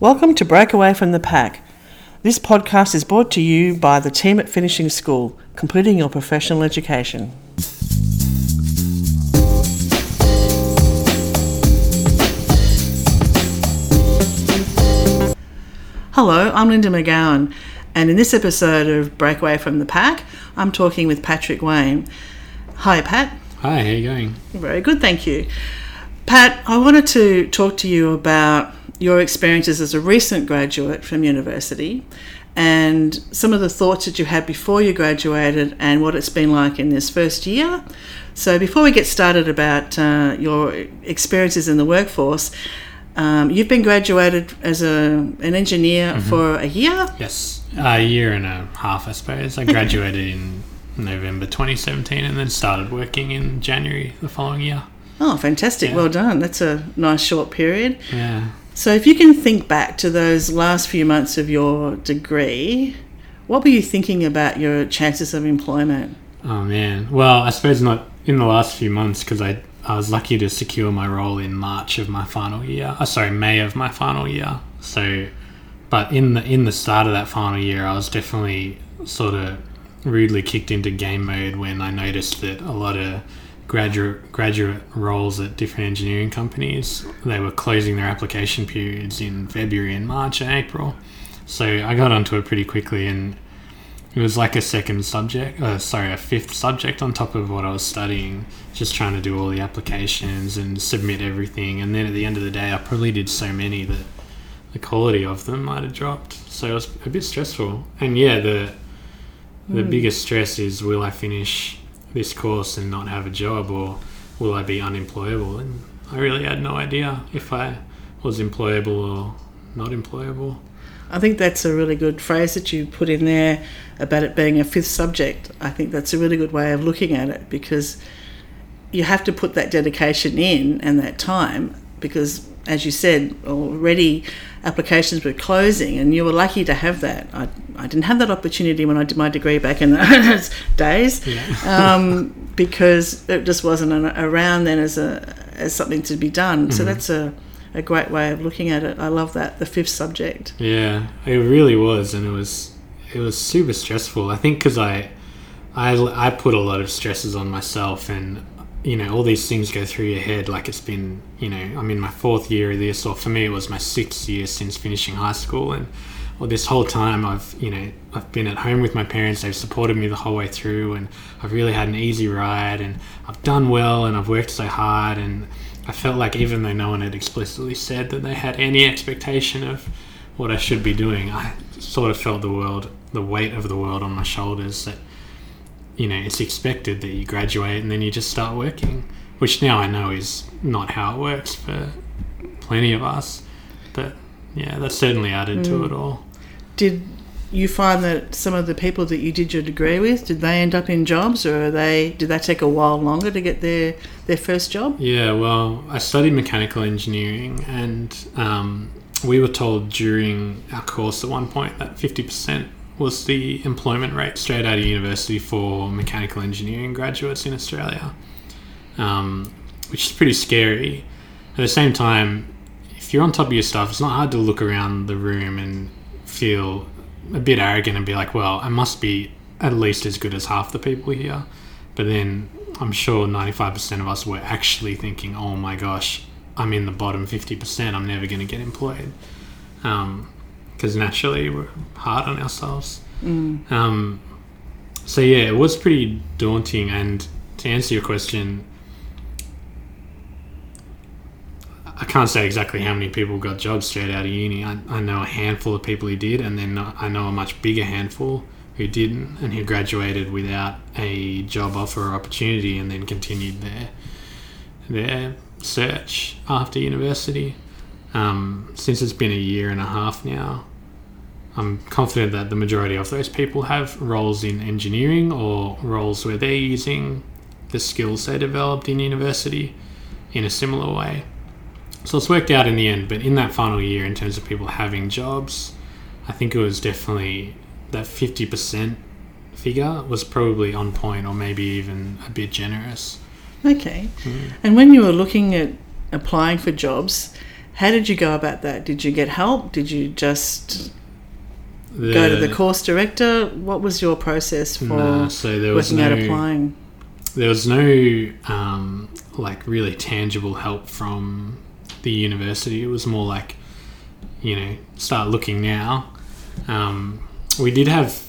Welcome to Break Away from the Pack. This podcast is brought to you by the team at Finishing School, completing your professional education. Hello, I'm Linda McGowan, and in this episode of Breakaway from the Pack, I'm talking with Patrick Wayne. Hi, Pat. Hi, how you going? Very good, thank you. Pat, I wanted to talk to you about your experiences as a recent graduate from university and some of the thoughts that you had before you graduated and what it's been like in this first year. So, before we get started about uh, your experiences in the workforce, um, you've been graduated as a, an engineer Mm-hmm. for a year. Yes, a year and a half, I suppose. I graduated in November 2017 and then started working in January the following year. Oh, fantastic. Yeah. Well done. That's a nice short period. Yeah. So, if you can think back to those last few months of your degree, what were you thinking about your chances of employment? Oh man. Well, I suppose not in the last few months because I I was lucky to secure my role in March of my final year. Oh, sorry, May of my final year. So, but in the in the start of that final year, I was definitely sort of rudely kicked into game mode when I noticed that a lot of graduate graduate roles at different engineering companies they were closing their application periods in February and March and April. So I got onto it pretty quickly and it was like a second subject, uh, sorry, a fifth subject on top of what I was studying, just trying to do all the applications and submit everything. And then at the end of the day, I probably did so many that the quality of them might have dropped. So it was a bit stressful. And yeah, the the biggest stress is will I finish this course and not have a job, or will I be unemployable? And I really had no idea if I was employable or not employable. I think that's a really good phrase that you put in there about it being a fifth subject. I think that's a really good way of looking at it because you have to put that dedication in and that time because, as you said, already applications were closing and you were lucky to have that. I, I didn't have that opportunity when I did my degree back in those days um, because it just wasn't an, around then as, a, as something to be done. So that's a, a great way of looking at it. I love that, the fifth subject. Yeah, it really was, and it was it was super stressful. I think because I, I I put a lot of stresses on myself, and you know all these things go through your head. Like it's been you know I'm in my fourth year of this, or for me it was my sixth year since finishing high school, and well this whole time I've you know I've been at home with my parents. They've supported me the whole way through, and I've really had an easy ride, and I've done well, and I've worked so hard, and I felt like even though no one had explicitly said that they had any expectation of what I should be doing, I sort of felt the world, the weight of the world on my shoulders that, you know, it's expected that you graduate and then you just start working, which now I know is not how it works for plenty of us. But yeah, that certainly added to it all. Did you find that some of the people that you did your degree with did they end up in jobs, or are they did they take a while longer to get their their first job? Yeah, well, I studied mechanical engineering, and um, we were told during our course at one point that 50% was the employment rate straight out of university for mechanical engineering graduates in Australia, um, which is pretty scary. At the same time, if you're on top of your stuff, it's not hard to look around the room and feel a bit arrogant and be like, well, I must be at least as good as half the people here. But then I'm sure 95% of us were actually thinking, oh my gosh, I'm in the bottom 50%, I'm never going to get employed. Because naturally we're hard on ourselves. Um, so yeah, it was pretty daunting. And to answer your question, I can't say exactly how many people got jobs straight out of uni. I, I know a handful of people who did, and then I know a much bigger handful who didn't and who graduated without a job offer or opportunity and then continued their their search after university. Um, since it's been a year and a half now, I'm confident that the majority of those people have roles in engineering or roles where they're using the skills they developed in university in a similar way. So it's worked out in the end, but in that final year, in terms of people having jobs, I think it was definitely that 50% figure was probably on point or maybe even a bit generous. Okay. Mm-hmm. And when you were looking at applying for jobs, How did you go about that? Did you get help? Did you just go to the course director? What was your process for Nah, so there was working no out applying? there was no um, like really tangible help from the university. It was more like you know start looking now. Um, we did have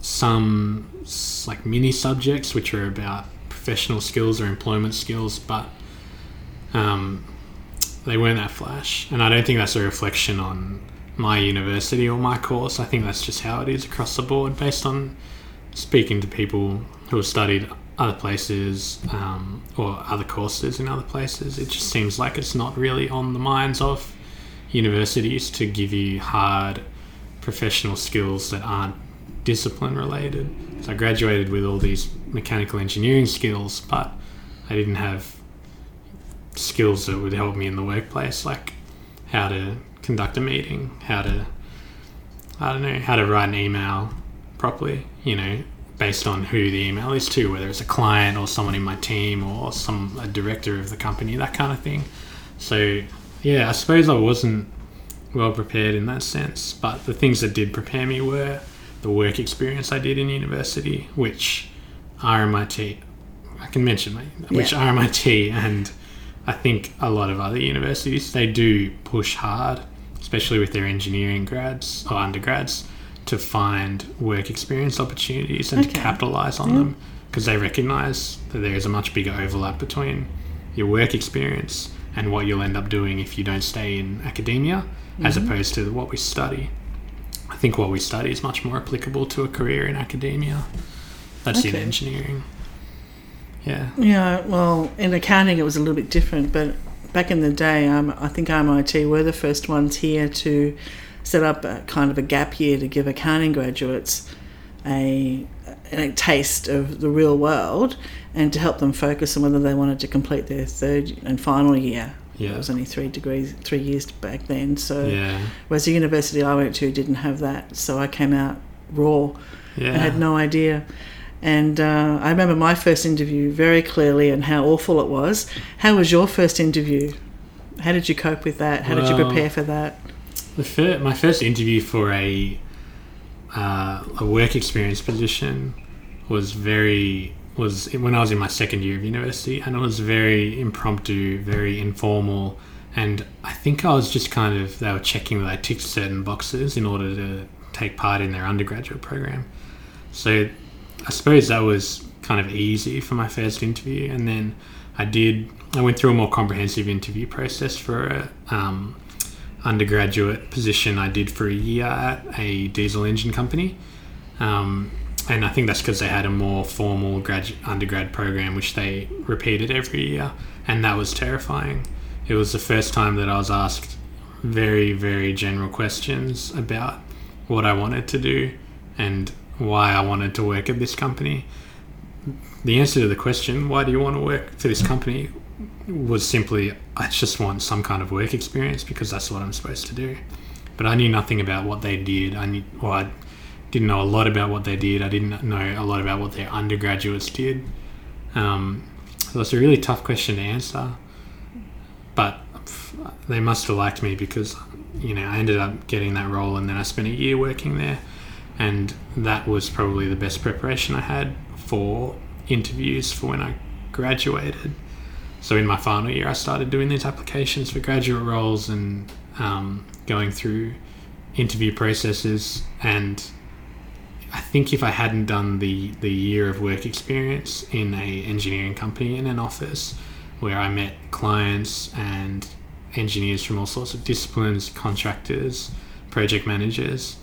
some like mini subjects which were about professional skills or employment skills, but um, they weren't that flash. And I don't think that's a reflection on my university or my course. I think that's just how it is across the board, based on speaking to people who have studied other places um, or other courses in other places. It just seems like it's not really on the minds of universities to give you hard professional skills that aren't discipline related. So I graduated with all these mechanical engineering skills, but I didn't have skills that would help me in the workplace, like how to conduct a meeting, how to, I don't know, how to write an email properly, you know, based on who the email is to, whether it's a client or someone in my team or some a director of the company, that kind of thing. So yeah, I suppose I wasn't well prepared in that sense, but the things that did prepare me were the work experience I did in university, which RMIT, I can mention, my, which Yeah. RMIT and I think a lot of other universities they do push hard, especially with their engineering grads or undergrads, to find work experience opportunities and to capitalize on Yeah. them because they recognize that there is a much bigger overlap between your work experience and what you'll end up doing if you don't stay in academia as mm-hmm. opposed to what we study. I think what we study is much more applicable to a career in academia. That's in engineering. Yeah. Yeah, well, in accounting it was a little bit different, but back in the day, um, I think RMIT were the first ones here to set up a kind of a gap year to give accounting graduates a, a taste of the real world and to help them focus on whether they wanted to complete their third and final year. Yeah. It was only three degrees, three years back then. So, Yeah. whereas the university I went to didn't have that, so I came out raw. Yeah. I had no idea. And uh, I remember my first interview very clearly and how awful it was. How was your first interview? How did you cope with that? How did you prepare for that? The fir- my first interview for a uh, a work experience position was very was when I was in my second year of university, and it was very impromptu, very informal, and I think I was just kind of they were checking that I ticked certain boxes in order to take part in their undergraduate program. So I suppose that was kind of easy for my first interview, and then I did. I went through a more comprehensive interview process for a um, undergraduate position I did for a year at a diesel engine company. Um, and I think that's because they had a more formal grad undergrad program, which they repeated every year, and that was terrifying. It was the first time that I was asked very, very general questions about what I wanted to do and why I wanted to work at this company. The answer to the question, why do you want to work for this company, was simply, I just want some kind of work experience because that's what I'm supposed to do. But I knew nothing about what they did. I knew, well, I didn't know a lot about what they did. I didn't know a lot about what their undergraduates did. Um, so it's a really tough question to answer. But they must have liked me because, you know, I ended up getting that role and then I spent a year working there. And that was probably the best preparation I had for interviews for when I graduated. So in my final year, I started doing these applications for graduate roles and um, going through interview processes. And I think if I hadn't done the the year of work experience in a engineering company in an office where I met clients and engineers from all sorts of disciplines, contractors, project managers,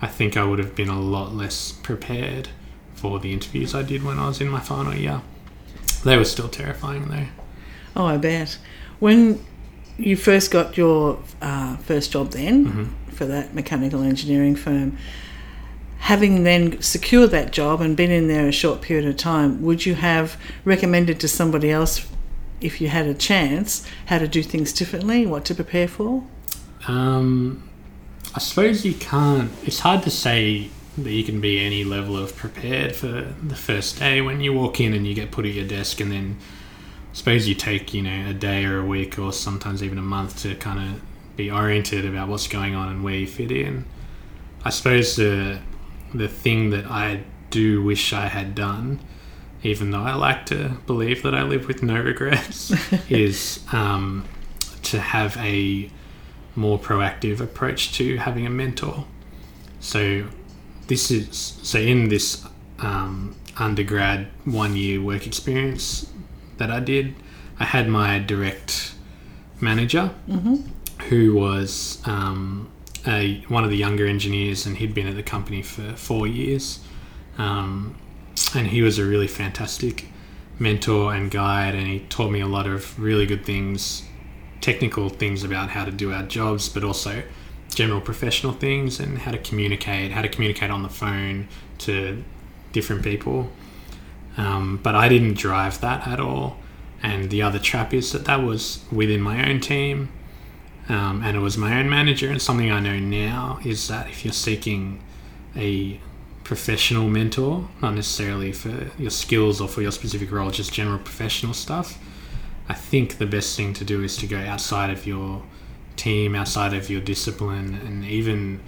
I think I would have been a lot less prepared for the interviews I did when I was in my final year. They were still terrifying though. Oh, I bet. When you first got your uh, first job then Mm-hmm. for that mechanical engineering firm, having then secured that job and been in there a short period of time, would you have recommended to somebody else, if you had a chance, how to do things differently, what to prepare for? Um, I suppose you can't. It's hard to say that you can be any level of prepared for the first day when you walk in and you get put at your desk, and then I suppose you take you know a day or a week or sometimes even a month to kind of be oriented about what's going on and where you fit in. I suppose the the thing that I do wish I had done, even though I like to believe that I live with no regrets, is um, to have a more proactive approach to having a mentor. So this is so in this um, undergrad one year work experience that I did, I had my direct manager who was um, a, one of the younger engineers and he'd been at the company for four years. Um, and he was a really fantastic mentor and guide, and he taught me a lot of really good things, technical things about how to do our jobs, but also general professional things and how to communicate, how to communicate on the phone to different people. Um, but I didn't drive that at all. And the other trap is that that was within my own team, um, and it was my own manager. And something I know now is that if you're seeking a professional mentor, not necessarily for your skills or for your specific role, just general professional stuff, I think the best thing to do is to go outside of your team, outside of your discipline, and even,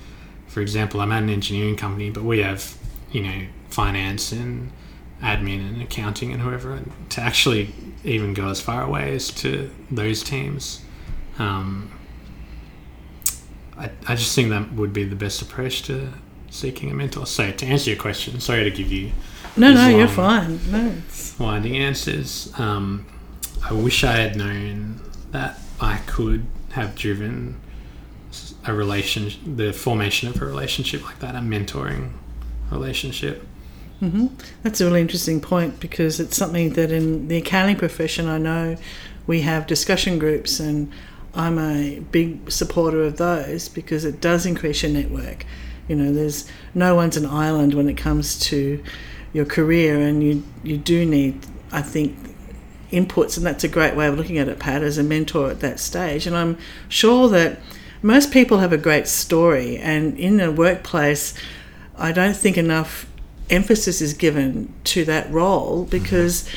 for example, I'm at an engineering company, but we have, you know, finance and admin and accounting and whoever, and to actually even go as far away as to those teams. Um, I, I just think that would be the best approach to seeking a mentor. So, to answer your question, sorry to give you No, no, you're fine. No, it's, winding answers. Um, I wish I had known that I could have driven a relation, the formation of a relationship like that, a mentoring relationship. Mm-hmm. that's a really interesting point because it's something that in the accounting profession I know we have discussion groups and I'm a big supporter of those because it does increase your network. You know, there's no one's an island when it comes to your career, and you you do need, I think, inputs, and that's a great way of looking at it, Pat, as a mentor at that stage. And I'm sure that most people have a great story, and in the workplace, I don't think enough emphasis is given to that role because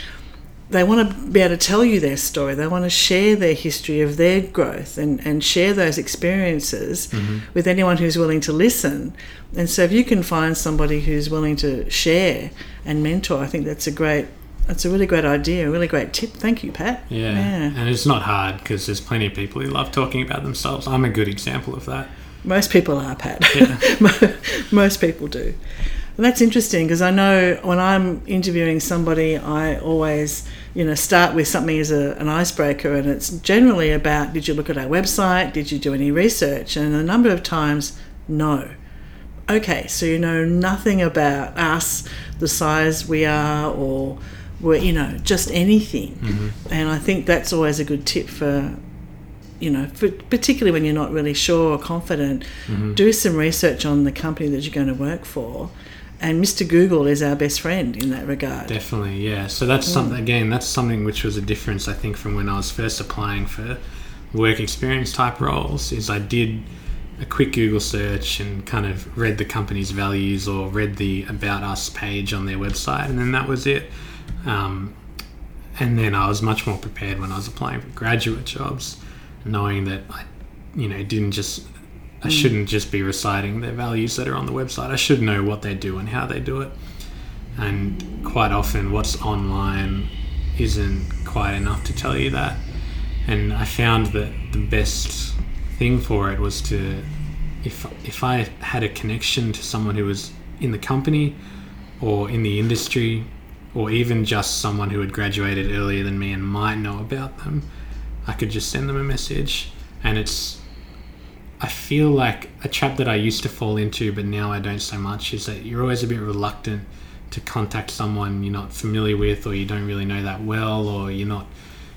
they want to be able to tell you their story. They want to share their history of their growth and, and share those experiences mm-hmm. with anyone who's willing to listen. And so if you can find somebody who's willing to share and mentor, I think that's a great that's a really great idea, a really great tip. Thank you, Pat. Yeah. And it's not hard because there's plenty of people who love talking about themselves. I'm a good example of that. Most people are, Pat. Most people do. And that's interesting because I know when I'm interviewing somebody, I always, you know, start with something as a, an icebreaker, and it's generally about did you look at our website? Did you do any research? And a number of times, no. Okay, so you know nothing about us, the size we are, or we're, you know, just anything. Mm-hmm. And I think that's always a good tip for you know, for, particularly when you're not really sure or confident, mm-hmm. do some research on the company that you're going to work for. And Mr. Google is our best friend in that regard. Definitely, yeah. So that's something mm. again. That's something which was a difference, I think, from when I was first applying for work experience type roles. Is I did a quick Google search and kind of read the company's values or read the about us page on their website, and then that was it. Um, and then I was much more prepared when I was applying for graduate jobs, knowing that I, you know, didn't just I shouldn't just be reciting their values that are on the website. I should know what they do and how they do it. And quite often, what's online isn't quite enough to tell you that. And I found that the best thing for it was to, if if I had a connection to someone who was in the company, or in the industry, or even just someone who had graduated earlier than me and might know about them, I could just send them a message. And it's I feel like a trap that I used to fall into, but now I don't so much, is that you're always a bit reluctant to contact someone you're not familiar with, or you don't really know that well, or you're not,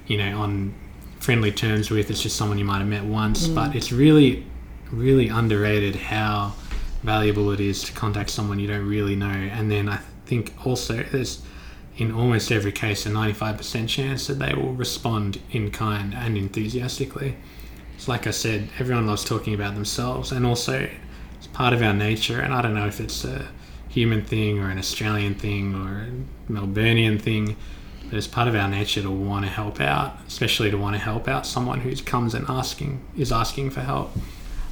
you know, on friendly terms with. It's just someone you might have met once. Mm. But it's really, really underrated how valuable it is to contact someone you don't really know. And then I think also there's, in almost every case, a 95% chance that they will respond in kind and enthusiastically. It's like I said, everyone loves talking about themselves, and also it's part of our nature. And I don't know if it's a human thing or an Australian thing or a Melburnian thing, But it's part of our nature to want to help out, especially to want to help out someone who comes and asking is asking for help.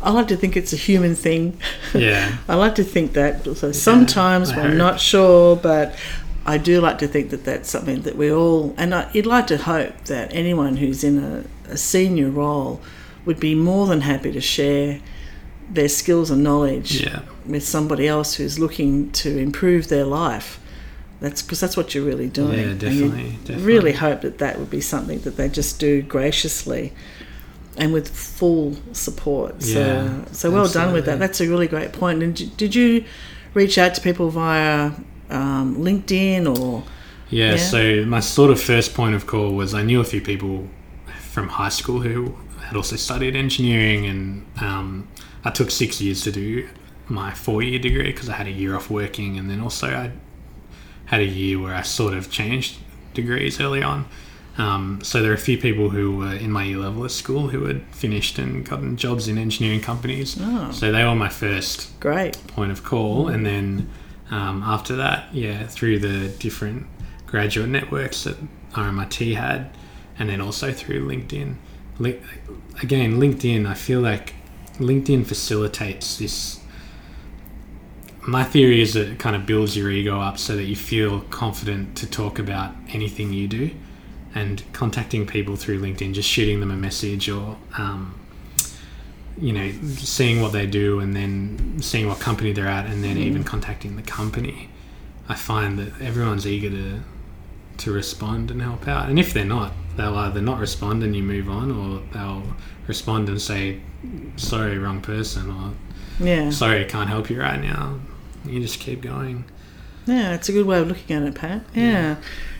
I like to think it's a human thing. Yeah. I like to think that. So sometimes I we're not sure, but I do like to think that that's something that we all, and I, you'd like to hope that anyone who's in a, a senior role would be more than happy to share their skills and knowledge Yeah. with somebody else who's looking to improve their life. That's because that's what you're really doing. Yeah, definitely, definitely. Really hope that that would be something that they just do graciously and with full support. So, Yeah, so well done with that. That's a really great point. And did you reach out to people via um, LinkedIn or? Yeah, Yeah. so my sort of first point of call was I knew a few people from high school who had also studied engineering, and um, I took six years to do my four year degree because I had a year off working, and then also I had a year where I sort of changed degrees early on. Um, so there are a few people who were in my year level at school who had finished and gotten jobs in engineering companies. Oh. So they were my first Great. point of call, and then um, after that, yeah, through the different graduate networks that RMIT had, and then also through LinkedIn. Li- again, LinkedIn, I feel like LinkedIn facilitates this. My theory is that it kind of builds your ego up so that you feel confident to talk about anything you do. And contacting people through LinkedIn, just shooting them a message or um, you know, seeing what they do and then seeing what company they're at and then mm-hmm. even contacting the company, I find that everyone's eager to to respond and help out. And if they're not, they'll either not respond and you move on, or they'll respond and say, "Sorry, wrong person," or Yeah. "Sorry, I can't help you right now." You just keep going. Yeah, it's a good way of looking at it, Pat. Yeah.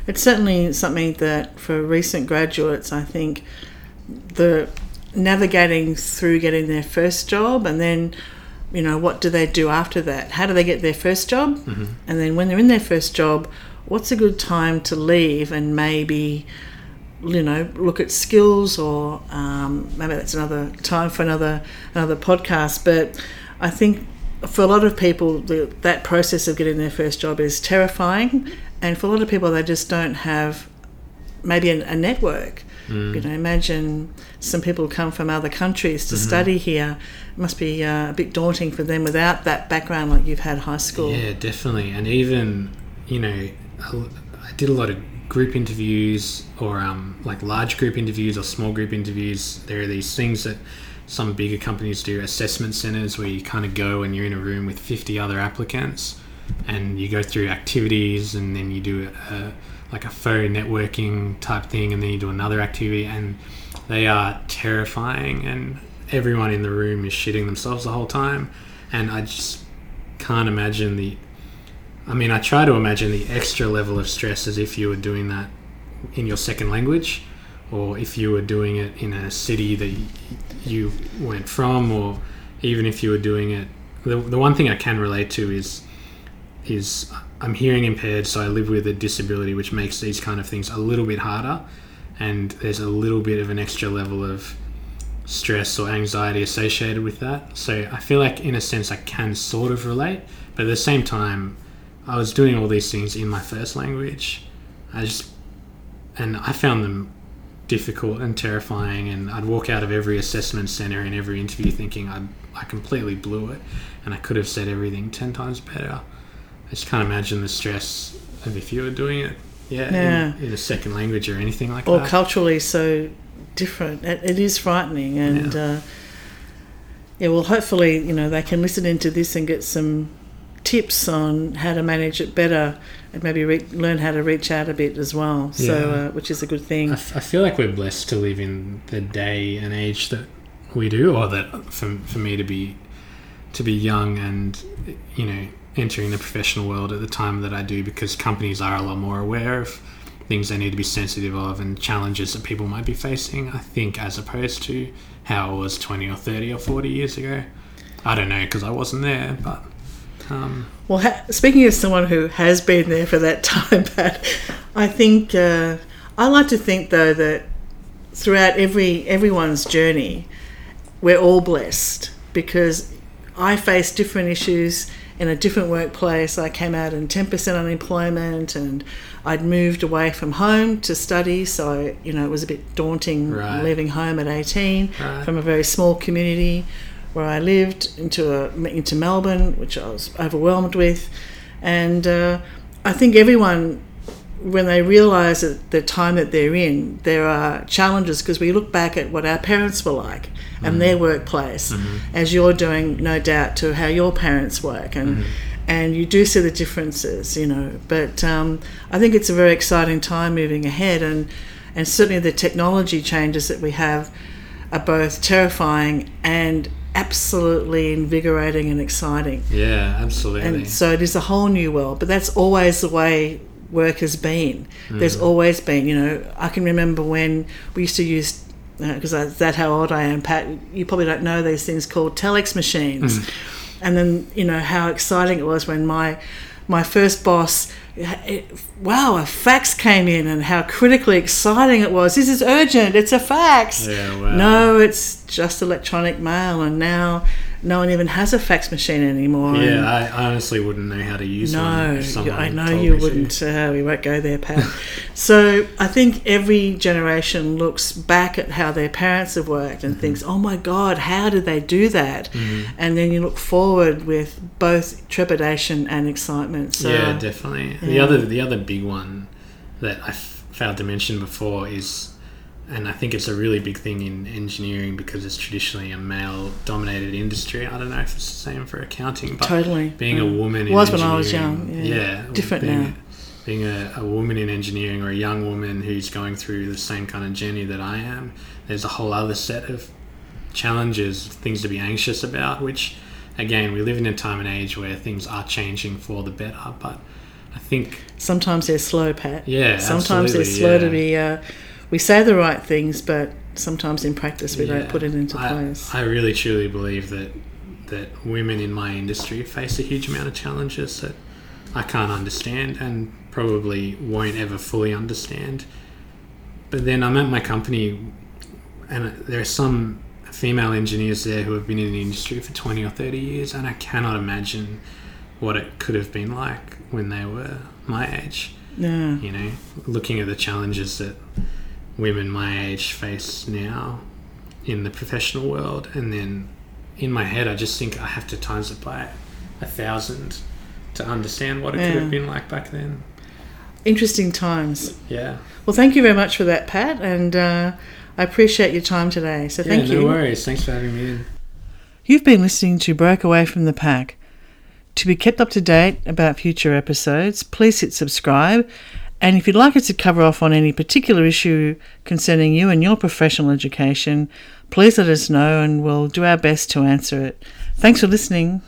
It's certainly something that for recent graduates, I think the navigating through getting their first job and then, you know, what do they do after that? How do they get their first job? Mm-hmm. And then when they're in their first job, what's a good time to leave and maybe, you know, look at skills or um, maybe that's another time for another another podcast. But I think for a lot of people, the, that process of getting their first job is terrifying, and for a lot of people, they just don't have maybe a, a network. You know, imagine some people come from other countries to study here. It must be uh, a bit daunting for them without that background, like you've had high school. Yeah, definitely. And even, you know, I I did a lot of group interviews or um, like large group interviews or small group interviews. There are these things that some bigger companies do, assessment centers, where you kind of go and you're in a room with 50 other applicants and you go through activities and then you do a, like a phone networking type thing and then you do another activity and they are terrifying and everyone in the room is shitting themselves the whole time. And I just can't imagine the I mean I try to imagine the extra level of stress as if you were doing that in your second language or if you were doing it in a city that you went from or even if you were doing it the, the one thing I can relate to is is I'm hearing impaired so I live with a disability which makes these kind of things a little bit harder and there's a little bit of an extra level of stress or anxiety associated with that. So I feel like, in a sense, I can sort of relate, but at the same time, I was doing all these things in my first language. I just, and I found them difficult and terrifying. And I'd walk out of every assessment center and every interview thinking I, I completely blew it and I could have said everything 10 times better. I just can't imagine the stress of if you were doing it. Yeah, Yeah. In, in a second language or anything like or that. Or culturally so different. It, it is frightening, and Yeah. uh, yeah, well, hopefully, you know, they can listen into this and get some tips on how to manage it better, and maybe re- learn how to reach out a bit as well. So, uh, which is a good thing. I, f- I feel like we're blessed to live in the day and age that we do, or that for, for me to be to be young and you know entering the professional world at the time that I do, because companies are a lot more aware of things they need to be sensitive of and challenges that people might be facing. I think as opposed to how it was twenty or thirty or forty years ago. I don't know because I wasn't there, but um, Well, ha- speaking of someone who has been there for that time, Pat, I think uh, I like to think though that throughout every everyone's journey, we're all blessed because I face different issues in a different workplace. I came out in 10% unemployment and I'd moved away from home to study. So, you know, it was a bit daunting Right. leaving home at 18 Right. from a very small community where I lived into, a, into Melbourne, which I was overwhelmed with. And uh, I think everyone when they realise that the time that they're in, there are challenges because we look back at what our parents were like and mm-hmm. their workplace, mm-hmm. as you're doing, no doubt, to how your parents work, and mm-hmm. and you do see the differences, you know. But um, I think it's a very exciting time moving ahead, and and certainly the technology changes that we have are both terrifying and absolutely invigorating and exciting. Yeah, absolutely. And so it is a whole new world, but that's always the way work has been. Mm. There's always been, you know, I can remember when we used to use, uh, because that's how old I am, Pat, you probably don't know these things called telex machines. Mm. And then, you know, how exciting it was when my my first boss, it, wow, a fax came in and how critically exciting it was. This is urgent, it's a fax. Yeah, wow. No, it's just electronic mail, and now no one even has a fax machine anymore. yeah, I, I honestly wouldn't know how to use one. no, I know you wouldn't. Uh, we won't go there, Pat. so I think every generation looks back at how their parents have worked Mm-hmm. and thinks, "Oh my God, how did they do that?" And then you look forward with both trepidation and excitement. So yeah, definitely. The other the other big one that I f- failed to mention before is, and I think it's a really big thing in engineering because it's traditionally a male dominated industry. I don't know if it's the same for accounting, but totally being a Mm. woman was when I was young. Yeah, different being, now. Being a, a woman in engineering or a young woman who's going through the same kind of journey that I am, there's a whole other set of challenges, things to be anxious about, which again, we live in a time and age where things are changing for the better, but I think Sometimes they're slow, Pat. Yeah, Sometimes they're slow to be. Uh, we say the right things, but sometimes in practice we yeah, don't put it into I, place. I really truly believe that that women in my industry face a huge amount of challenges that I can't understand and probably won't ever fully understand. But then I'm at my company, and there are some female engineers there who have been in the industry for 20 or 30 years, and I cannot imagine what it could have been like when they were my age. yeah. You know, looking at the challenges that women my age face now in the professional world, and then in my head, I just think I have to times it by a thousand to understand what it could have been like back then. Interesting times. Yeah. Well, thank you very much for that, Pat, and uh, I appreciate your time today. So thank yeah, you. no worries. Thanks for having me in. You've been listening to Broke Away from the Pack. To be kept up to date about future episodes, please hit subscribe. And if you'd like us to cover off on any particular issue concerning you and your professional education, please let us know and we'll do our best to answer it. Thanks for listening.